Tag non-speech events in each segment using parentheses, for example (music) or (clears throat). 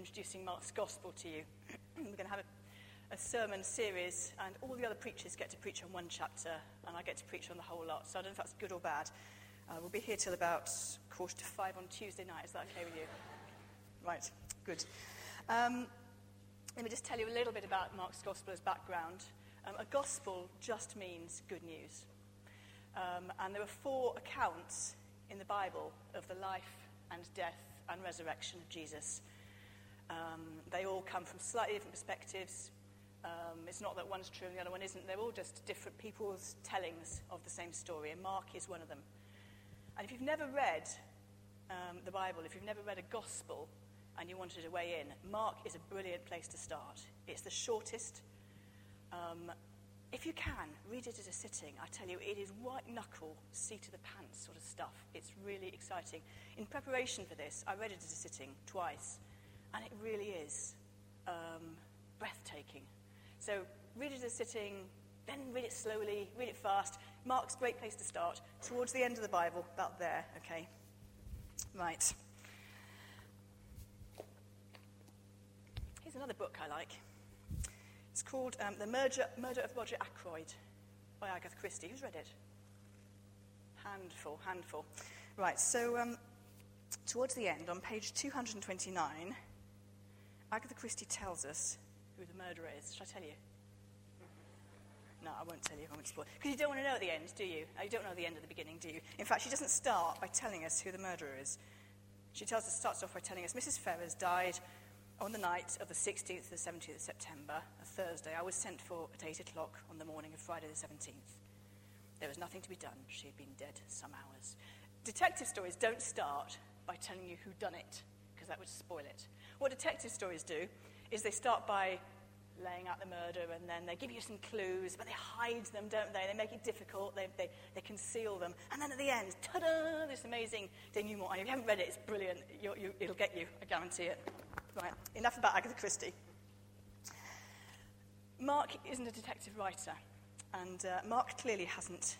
introducing Mark's Gospel to you. (clears throat) We're going to have a, a, sermon series, and all the other preachers get to preach on one chapter, and I get to preach on the whole lot. So I don't know if that's good or bad. Uh, we'll be here till about quarter to five on Tuesday night. Is that okay with you? Right, good. Um, let me just tell you a little bit about Mark's Gospel as background. Um, a gospel just means good news. Um, and there are four accounts in the Bible of the life and death and resurrection of Jesus. Um, they all come from slightly different perspectives. Um, it's not that one's true and the other one isn't. They're all just different people's tellings of the same story, and Mark is one of them. And if you've never read um, the Bible, if you've never read a gospel and you wanted a way in, Mark is a brilliant place to start. It's the shortest. Um, if you can, read it at a sitting. I tell you, it is white knuckle, seat of the pants sort of stuff. It's really exciting. In preparation for this, I read it at a sitting twice, and it really is um, breathtaking. So read it at a sitting, then read it slowly, read it fast. Mark's great place to start. Towards the end of the Bible, about there, okay? Right. Here's another book I like. It's called um, The Murder, Murder of Roger Ackroyd by Agatha Christie. Who's read it? Handful, handful. Right, so um, towards the end, on page 229, Agatha Christie tells us who the murderer is. Should I tell you? Mm-hmm. No, I won't tell you. I won't spoil. Because you don't want to know at the end, do you? Oh, you don't know the end of the beginning, do you? In fact, she doesn't start by telling us who the murderer is. She tells us, starts off by telling us Mrs. Ferrars died on the night of the 16th to the 17th of September, a Thursday. I was sent for at 8 o'clock on the morning of Friday the 17th. There was nothing to be done. She had been dead some hours. Detective stories don't start by telling you who done it, because that would spoil it. What detective stories do is they start by laying out the murder and then they give you some clues, but they hide them, don't they? They make it difficult, they, they, they conceal them. And then at the end, ta da, this amazing denouement. And if you haven't read it, it's brilliant. You, you, it'll get you, I guarantee it. Right, enough about Agatha Christie. Mark isn't a detective writer, and uh, Mark clearly hasn't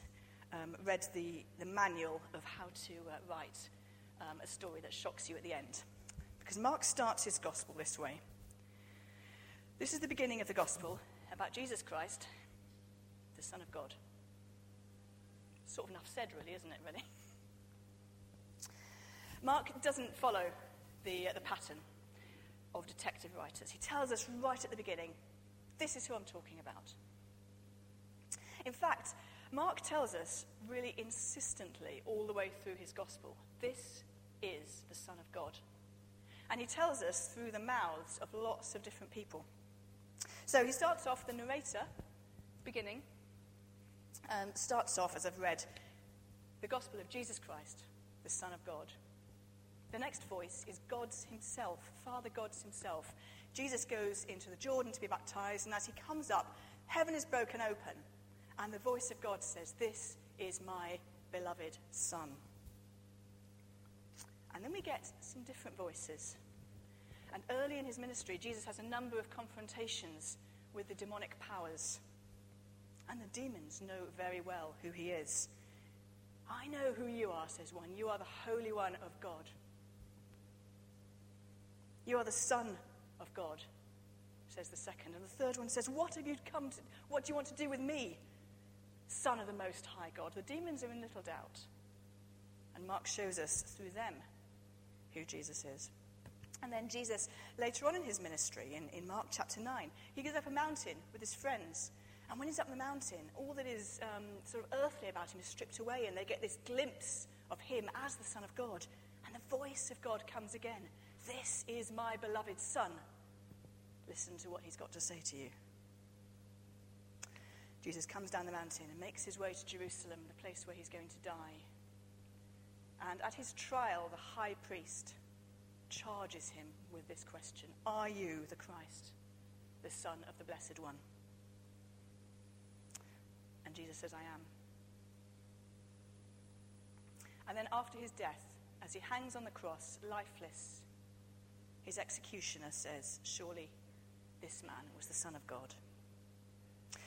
um, read the, the manual of how to uh, write um, a story that shocks you at the end. Because Mark starts his gospel this way. This is the beginning of the gospel about Jesus Christ, the Son of God. Sort of enough said, really, isn't it, really? Mark doesn't follow the, uh, the pattern of detective writers. He tells us right at the beginning this is who I'm talking about. In fact, Mark tells us really insistently all the way through his gospel this is the Son of God. And he tells us through the mouths of lots of different people. So he starts off, the narrator, beginning, um, starts off, as I've read, the gospel of Jesus Christ, the Son of God. The next voice is God's Himself, Father God's Himself. Jesus goes into the Jordan to be baptized, and as he comes up, heaven is broken open, and the voice of God says, This is my beloved Son. And then we get some different voices. And early in his ministry, Jesus has a number of confrontations with the demonic powers. And the demons know very well who he is. I know who you are, says one. You are the Holy One of God. You are the Son of God, says the second. And the third one says, What have you come to what do you want to do with me? Son of the Most High God. The demons are in little doubt. And Mark shows us through them who Jesus is. And then Jesus, later on in his ministry, in, in Mark chapter 9, he goes up a mountain with his friends. And when he's up the mountain, all that is um, sort of earthly about him is stripped away, and they get this glimpse of him as the Son of God. And the voice of God comes again this is my beloved Son. Listen to what he's got to say to you. Jesus comes down the mountain and makes his way to Jerusalem, the place where he's going to die. And at his trial, the high priest charges him with this question Are you the Christ, the Son of the Blessed One? And Jesus says, I am. And then after his death, as he hangs on the cross, lifeless, his executioner says, Surely this man was the Son of God.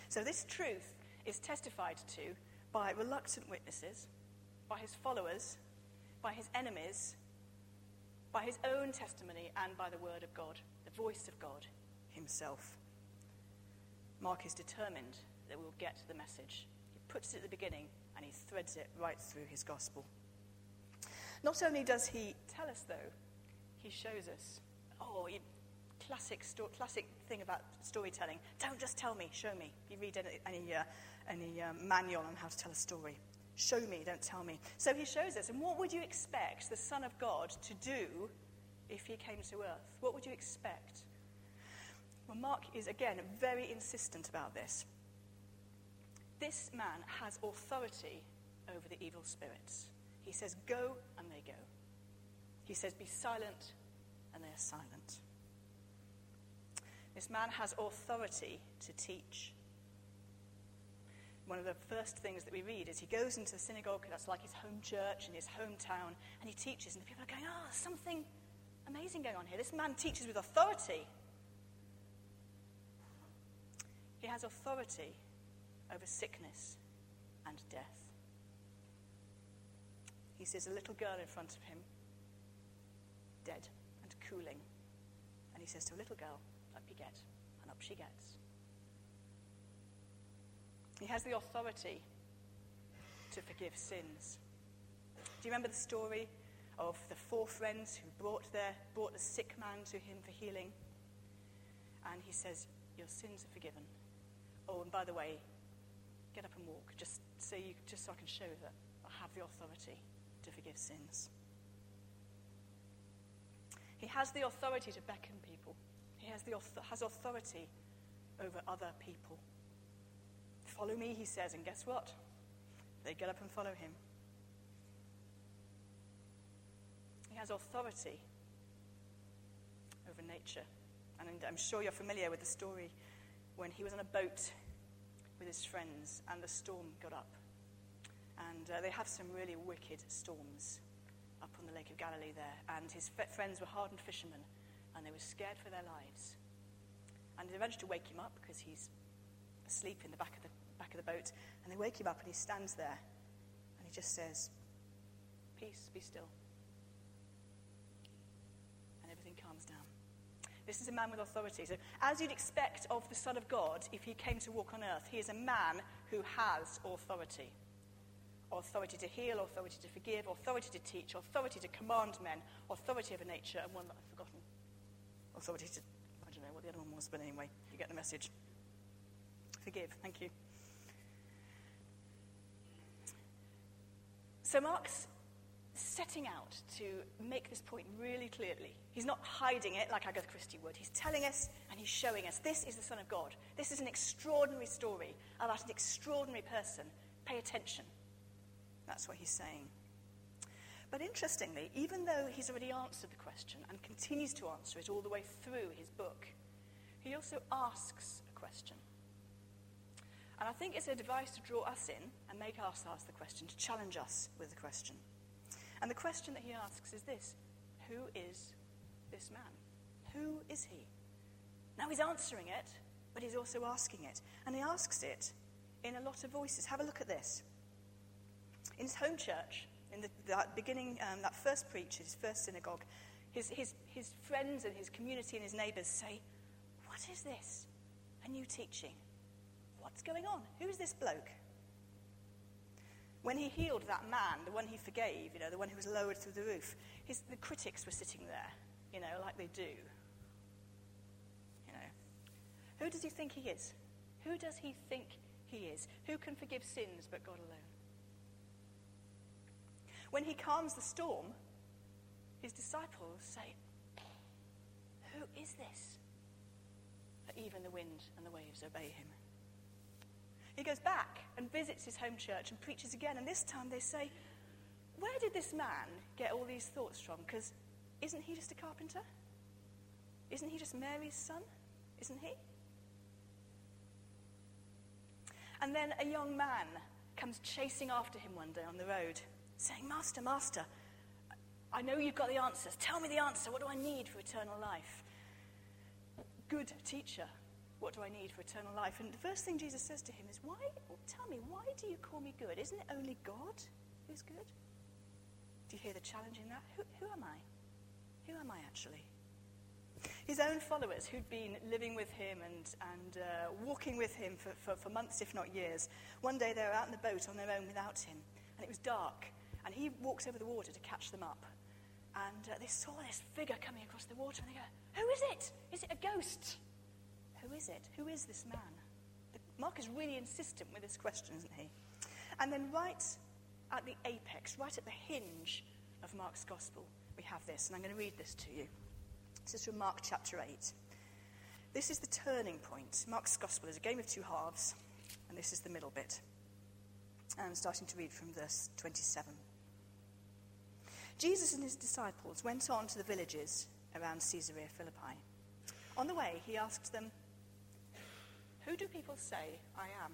So this truth is testified to by reluctant witnesses, by his followers, by his enemies, by his own testimony and by the word of God, the voice of God himself. Mark is determined that we'll get the message. He puts it at the beginning and he threads it right through his gospel. Not only does he tell us, though, he shows us. Oh, he, classic, sto- classic thing about storytelling. Don't just tell me, show me. You read any, any, uh, any uh, manual on how to tell a story. Show me, don't tell me. So he shows us. And what would you expect the Son of God to do if he came to earth? What would you expect? Well, Mark is, again, very insistent about this. This man has authority over the evil spirits. He says, Go, and they go. He says, Be silent, and they are silent. This man has authority to teach. One of the first things that we read is he goes into the synagogue, that's like his home church in his hometown, and he teaches, and the people are going, Oh, something amazing going on here. This man teaches with authority. He has authority over sickness and death. He sees a little girl in front of him, dead and cooling. And he says to a little girl, Up you get. And up she gets. He has the authority to forgive sins. Do you remember the story of the four friends who brought, their, brought the sick man to him for healing? And he says, Your sins are forgiven. Oh, and by the way, get up and walk, just so, you, just so I can show that I have the authority to forgive sins. He has the authority to beckon people. He has, the, has authority over other people. Follow me, he says, and guess what? They get up and follow him. He has authority over nature. And I'm sure you're familiar with the story when he was on a boat with his friends and the storm got up. And uh, they have some really wicked storms up on the Lake of Galilee there. And his friends were hardened fishermen and they were scared for their lives. And they managed to wake him up because he's asleep in the back of the, back of the boat. And they wake him up and he stands there and he just says, Peace, be still. And everything calms down. This is a man with authority. So, as you'd expect of the Son of God, if he came to walk on earth, he is a man who has authority authority to heal, authority to forgive, authority to teach, authority to command men, authority over nature, and one that I've forgotten. Authority to, I don't know what the other one was, but anyway, you get the message. Forgive, thank you. So Mark's setting out to make this point really clearly. He's not hiding it like Agatha Christie would. He's telling us and he's showing us this is the Son of God. This is an extraordinary story about an extraordinary person. Pay attention. That's what he's saying. But interestingly, even though he's already answered the question and continues to answer it all the way through his book, he also asks a question. And I think it's a device to draw us in and make us ask the question, to challenge us with the question. And the question that he asks is this Who is this man? Who is he? Now he's answering it, but he's also asking it. And he asks it in a lot of voices. Have a look at this. In his home church, in the, that beginning, um, that first preach, his first synagogue, his, his, his friends and his community and his neighbors say, What is this? A new teaching. What's going on? Who's this bloke? When he healed that man, the one he forgave, you know, the one who was lowered through the roof, his, the critics were sitting there, you know, like they do. You know, who does he think he is? Who does he think he is? Who can forgive sins but God alone? When he calms the storm, his disciples say, Who is this? That even the wind and the waves obey him. He goes back and visits his home church and preaches again, and this time they say, Where did this man get all these thoughts from? Because isn't he just a carpenter? Isn't he just Mary's son? Isn't he? And then a young man comes chasing after him one day on the road saying, Master, Master, I know you've got the answers. Tell me the answer. What do I need for eternal life? Good teacher, what do I need for eternal life? And the first thing Jesus says to him is, Why, tell me, why do you call me good? Isn't it only God who's good? Do you hear the challenge in that? Who, who am I? Who am I actually? His own followers, who'd been living with him and, and uh, walking with him for, for, for months, if not years, one day they were out in the boat on their own without him, and it was dark, and he walks over the water to catch them up. And uh, they saw this figure coming across the water, and they go, Who is it? Is it a ghost? Who is it? Who is this man? Mark is really insistent with this question, isn't he? And then, right at the apex, right at the hinge of Mark's gospel, we have this, and I'm going to read this to you. This is from Mark chapter 8. This is the turning point. Mark's gospel is a game of two halves, and this is the middle bit. And I'm starting to read from verse 27. Jesus and his disciples went on to the villages around Caesarea Philippi. On the way, he asked them, Who do people say I am?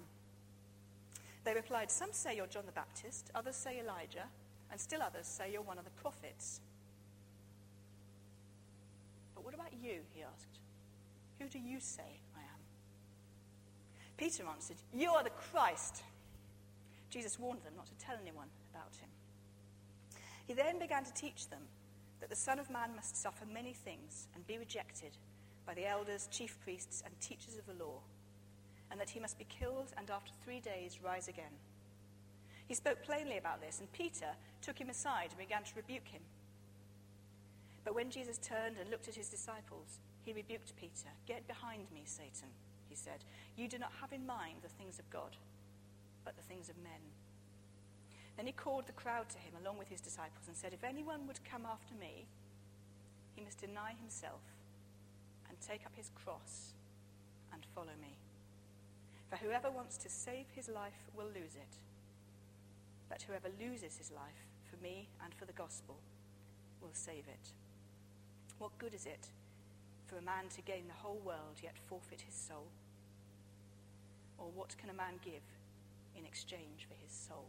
They replied, Some say you're John the Baptist, others say Elijah, and still others say you're one of the prophets. But what about you? He asked. Who do you say I am? Peter answered, You are the Christ. Jesus warned them not to tell anyone about him. He then began to teach them that the Son of Man must suffer many things and be rejected by the elders, chief priests, and teachers of the law, and that he must be killed and after three days rise again. He spoke plainly about this, and Peter took him aside and began to rebuke him. But when Jesus turned and looked at his disciples, he rebuked Peter. Get behind me, Satan, he said. You do not have in mind the things of God, but the things of men. Then he called the crowd to him along with his disciples and said, If anyone would come after me, he must deny himself and take up his cross and follow me. For whoever wants to save his life will lose it. But whoever loses his life for me and for the gospel will save it. What good is it for a man to gain the whole world yet forfeit his soul? Or what can a man give in exchange for his soul?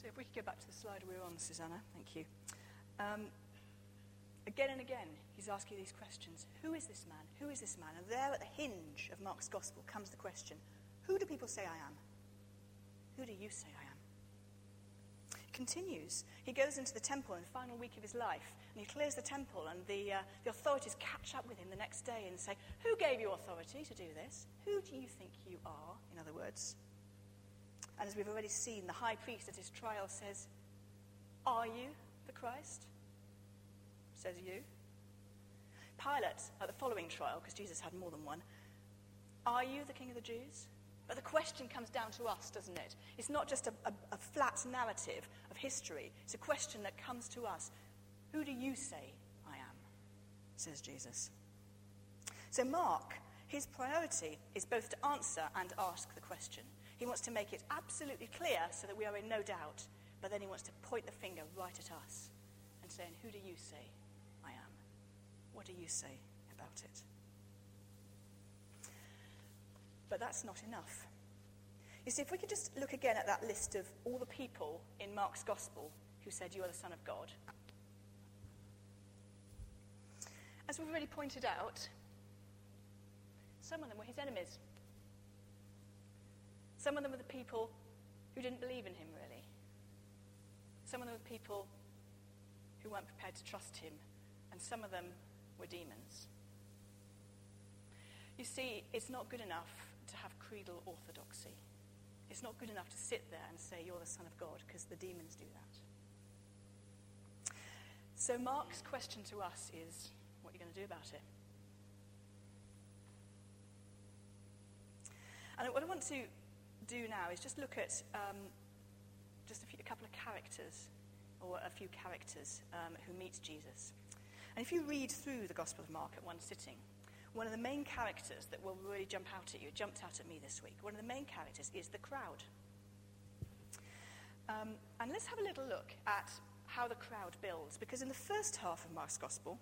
So if we could go back to the slide we were on, Susanna, thank you. Um, again and again, he's asking these questions. Who is this man? Who is this man? And there at the hinge of Mark's gospel comes the question, who do people say I am? Who do you say I am? It continues. He goes into the temple in the final week of his life, and he clears the temple, and the, uh, the authorities catch up with him the next day and say, Who gave you authority to do this? Who do you think you are, in other words? And as we've already seen, the high priest at his trial says, Are you the Christ? Says you. Pilate, at the following trial, because Jesus had more than one, Are you the King of the Jews? But the question comes down to us, doesn't it? It's not just a, a, a, flat narrative of history, it's a question that comes to us. Who do you say I am? says Jesus. So, Mark, his priority is both to answer and ask the question. He wants to make it absolutely clear so that we are in no doubt, but then he wants to point the finger right at us and saying, Who do you say I am? What do you say about it? But that's not enough. You see, if we could just look again at that list of all the people in Mark's Gospel who said, You are the Son of God. As we've already pointed out, some of them were his enemies. Some of them were the people who didn't believe in him. Some of them were people who weren't prepared to trust him, and some of them were demons. You see, it's not good enough to have creedal orthodoxy. It's not good enough to sit there and say, You're the Son of God, because the demons do that. So, Mark's question to us is, What are you going to do about it? And what I want to do now is just look at um, just a, few, a, couple of characters, or a few characters um, who meet Jesus. And if you read through the Gospel of Mark at one sitting, one of the main characters that will really jump out at you, jumped out at me this week, one of the main characters is the crowd. Um, and let's have a little look at how the crowd builds, because in the first half of Mark's Gospel,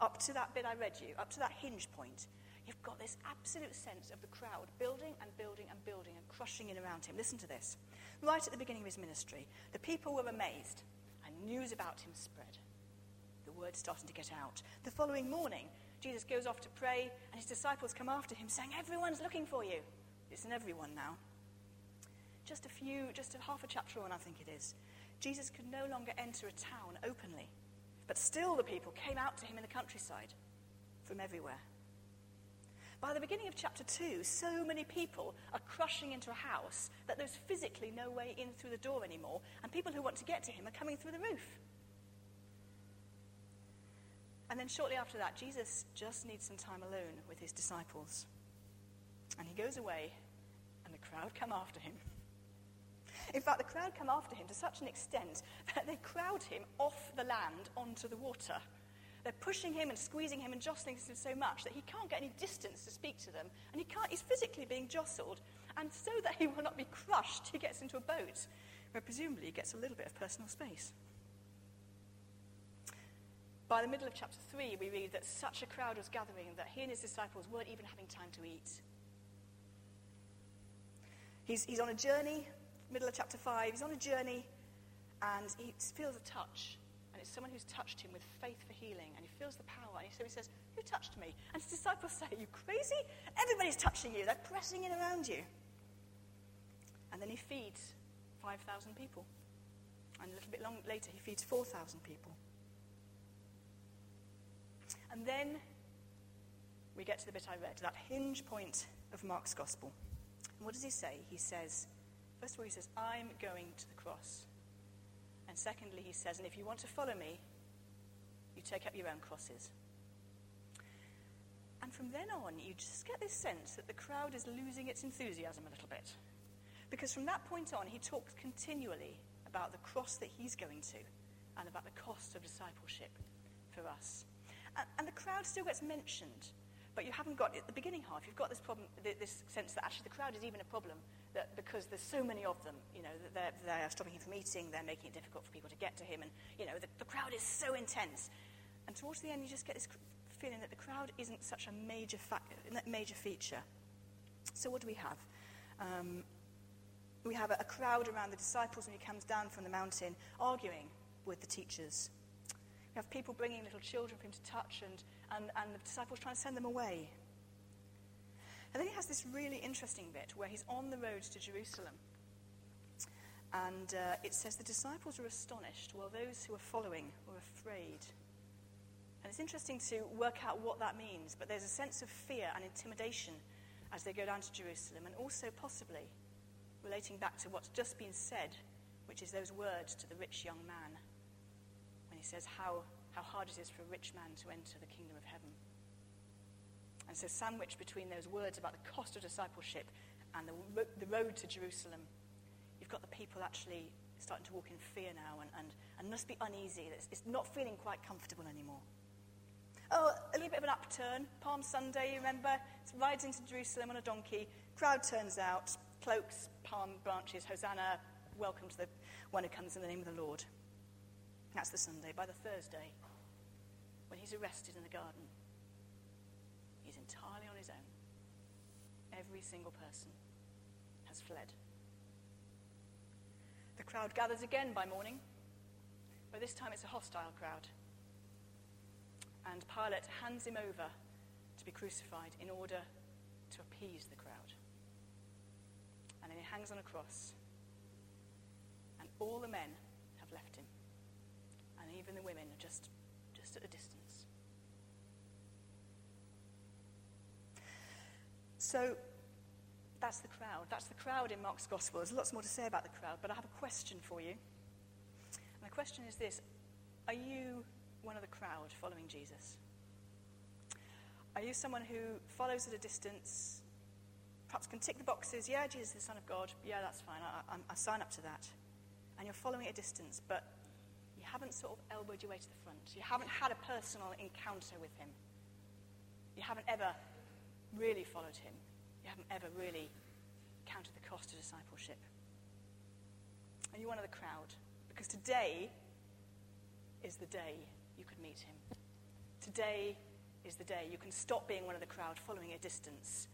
up to that bit I read you, up to that hinge point, you've got this absolute sense of the crowd building and building and building and crushing in around him. Listen to this. Right at the beginning of his ministry, the people were amazed, and news about him spread. The word starting to get out. The following morning, Jesus goes off to pray, and his disciples come after him, saying, Everyone's looking for you. It's an everyone now. just a few, just a half a chapter on, I think it is, Jesus could no longer enter a town openly. But still, the people came out to him in the countryside from everywhere. By the beginning of chapter 2, so many people are crushing into a house that there's physically no way in through the door anymore, and people who want to get to him are coming through the roof. And then shortly after that, Jesus just needs some time alone with his disciples. And he goes away, and the crowd come after him. In fact, the crowd come after him to such an extent that they crowd him off the land onto the water. They're pushing him and squeezing him and jostling him so much that he can't get any distance to speak to them, and he can't, he's physically being jostled. And so that he will not be crushed, he gets into a boat where presumably he gets a little bit of personal space. By the middle of chapter 3, we read that such a crowd was gathering that he and his disciples weren't even having time to eat. He's, he's on a journey, middle of chapter 5, he's on a journey and he feels a touch. It's someone who's touched him with faith for healing. And he feels the power. And so he says, Who touched me? And his disciples say, Are you crazy? Everybody's touching you. They're pressing in around you. And then he feeds 5,000 people. And a little bit long later, he feeds 4,000 people. And then we get to the bit I read, that hinge point of Mark's gospel. And what does he say? He says, first of all, he says, I'm going to the cross. And secondly, he says, and if you want to follow me, you take up your own crosses. And from then on, you just get this sense that the crowd is losing its enthusiasm a little bit. Because from that point on, he talks continually about the cross that he's going to and about the cost of discipleship for us. And, and the crowd still gets mentioned, but you haven't got, at the beginning half, you've got this problem, this sense that actually the crowd is even a problem, that because there's so many of them, you know, that they're, they're stopping him from eating, they're making it difficult for people to get to him, and, you know, the, the crowd is so intense. And towards the end, you just get this feeling that the crowd isn't such a major, fa- major feature. So what do we have? Um, we have a, a crowd around the disciples when he comes down from the mountain, arguing with the teachers. We have people bringing little children for him to touch, and, and, and the disciples trying to send them away. And then he has this really interesting bit where he's on the road to Jerusalem. And uh, it says the disciples were astonished, while those who were following were afraid. And it's interesting to work out what that means, but there's a sense of fear and intimidation as they go down to Jerusalem, and also possibly relating back to what's just been said, which is those words to the rich young man when he says how, how hard it is for a rich man to enter the kingdom of heaven. And so, sandwiched between those words about the cost of discipleship and the, the road to Jerusalem, you've got the people actually starting to walk in fear now and, and, and must be uneasy. It's, it's not feeling quite comfortable anymore. Oh, a little bit of an upturn. Palm Sunday, you remember? It's rides into Jerusalem on a donkey. Crowd turns out, cloaks, palm branches, Hosanna, welcome to the one who comes in the name of the Lord. That's the Sunday. By the Thursday, when he's arrested in the garden, he's entirely on his own. Every single person has fled. The crowd gathers again by morning, but this time it's a hostile crowd. And Pilate hands him over to be crucified in order to appease the crowd. And then he hangs on a cross, and all the men have left him and even the women are just, just at a distance. So that's the crowd. That's the crowd in Mark's Gospel. There's lots more to say about the crowd, but I have a question for you. And the question is this Are you one of the crowd following Jesus? Are you someone who follows at a distance, perhaps can tick the boxes, yeah, Jesus is the Son of God, yeah, that's fine, I, I, I sign up to that. And you're following at a distance, but you haven't sort of elbowed your way to the front. You haven't had a personal encounter with him. You haven't ever really followed him. You haven't ever really counted the cost of discipleship. Are you're one of the crowd? Because today is the day you could meet him. Today is the day you can stop being one of the crowd, following a distance,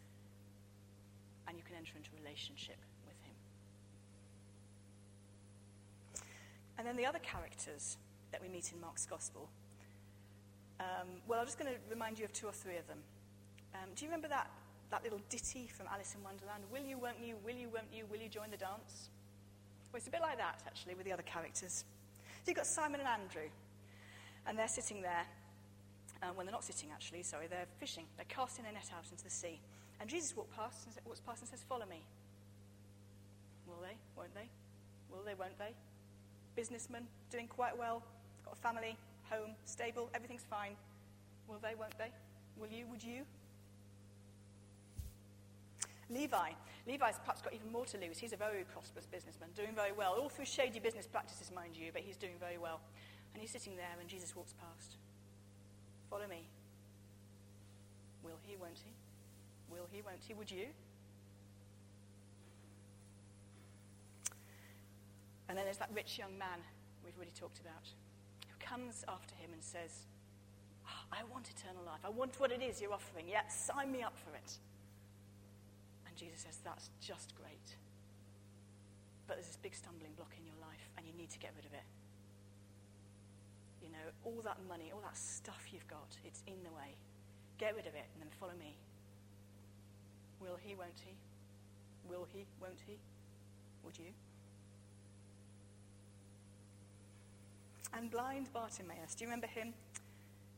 and you can enter into relationship with him. And then the other characters that we meet in Mark's Gospel. Um, well, I'm just going to remind you of two or three of them. Um, do you remember that that little ditty from Alice in Wonderland Will you, won't you, will you, won't you, will you join the dance? Well, it's a bit like that, actually, with the other characters. So you've got Simon and Andrew, and they're sitting there. Um, when they're not sitting, actually, sorry, they're fishing. They're casting their net out into the sea. And Jesus past and, walks past and says, Follow me. Will they? Won't they? Will they? Won't they? Businessman, doing quite well, got a family, home, stable, everything's fine. Will they? Won't they? Will you? Would you? Levi. Levi's perhaps got even more to lose. He's a very prosperous businessman, doing very well, all through shady business practices, mind you, but he's doing very well. And he's sitting there, and Jesus walks past. Follow me. Will he? Won't he? Will he? Won't he? Would you? And then there's that rich young man we've already talked about who comes after him and says, oh, I want eternal life. I want what it is you're offering. Yeah, sign me up for it. Jesus says, That's just great. But there's this big stumbling block in your life, and you need to get rid of it. You know, all that money, all that stuff you've got, it's in the way. Get rid of it and then follow me. Will he, won't he? Will he, won't he? Would you? And blind Bartimaeus, do you remember him?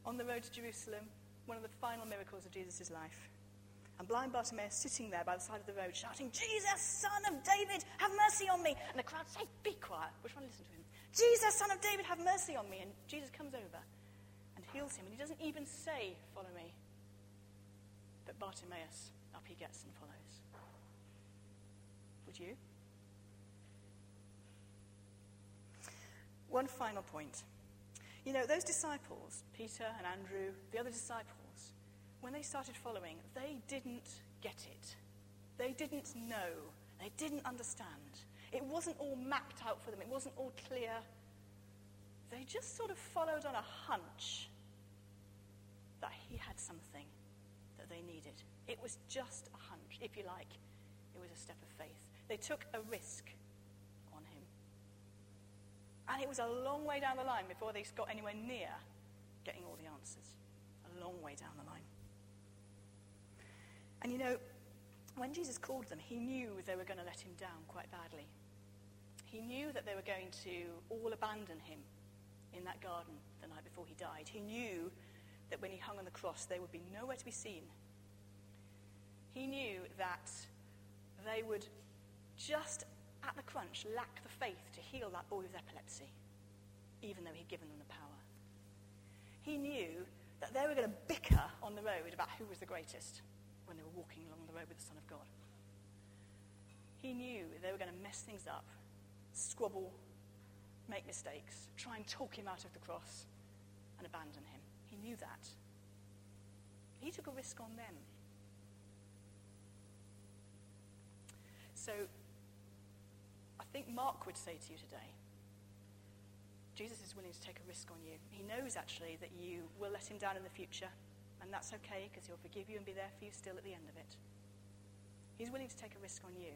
On the road to Jerusalem, one of the final miracles of Jesus' life. And blind Bartimaeus sitting there by the side of the road shouting, Jesus, son of David, have mercy on me. And the crowd say, Be quiet. Trying to listen to him. Jesus, son of David, have mercy on me. And Jesus comes over and heals him. And he doesn't even say, Follow me. But Bartimaeus, up he gets and follows. Would you? One final point. You know, those disciples, Peter and Andrew, the other disciples, when they started following, they didn't get it. They didn't know. They didn't understand. It wasn't all mapped out for them, it wasn't all clear. They just sort of followed on a hunch that he had something that they needed. It was just a hunch, if you like. It was a step of faith. They took a risk on him. And it was a long way down the line before they got anywhere near getting all the answers. A long way down the line. And you know, when Jesus called them, he knew they were going to let him down quite badly. He knew that they were going to all abandon him in that garden the night before he died. He knew that when he hung on the cross, they would be nowhere to be seen. He knew that they would just at the crunch lack the faith to heal that boy with epilepsy, even though he'd given them the power. He knew that they were going to bicker on the road about who was the greatest when they were walking along the road with the Son of God. He knew they were going to mess things up squabble, make mistakes, try and talk him out of the cross, and abandon him. He knew that. He took a risk on them. So, I think Mark would say to you today Jesus is willing to take a risk on you. He knows actually that you will let him down in the future, and that's okay because he'll forgive you and be there for you still at the end of it. He's willing to take a risk on you.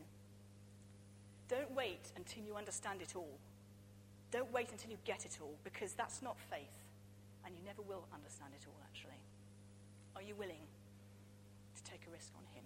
Don't wait until you understand it all. Don't wait until you get it all, because that's not faith, and you never will understand it all, actually. Are you willing to take a risk on Him?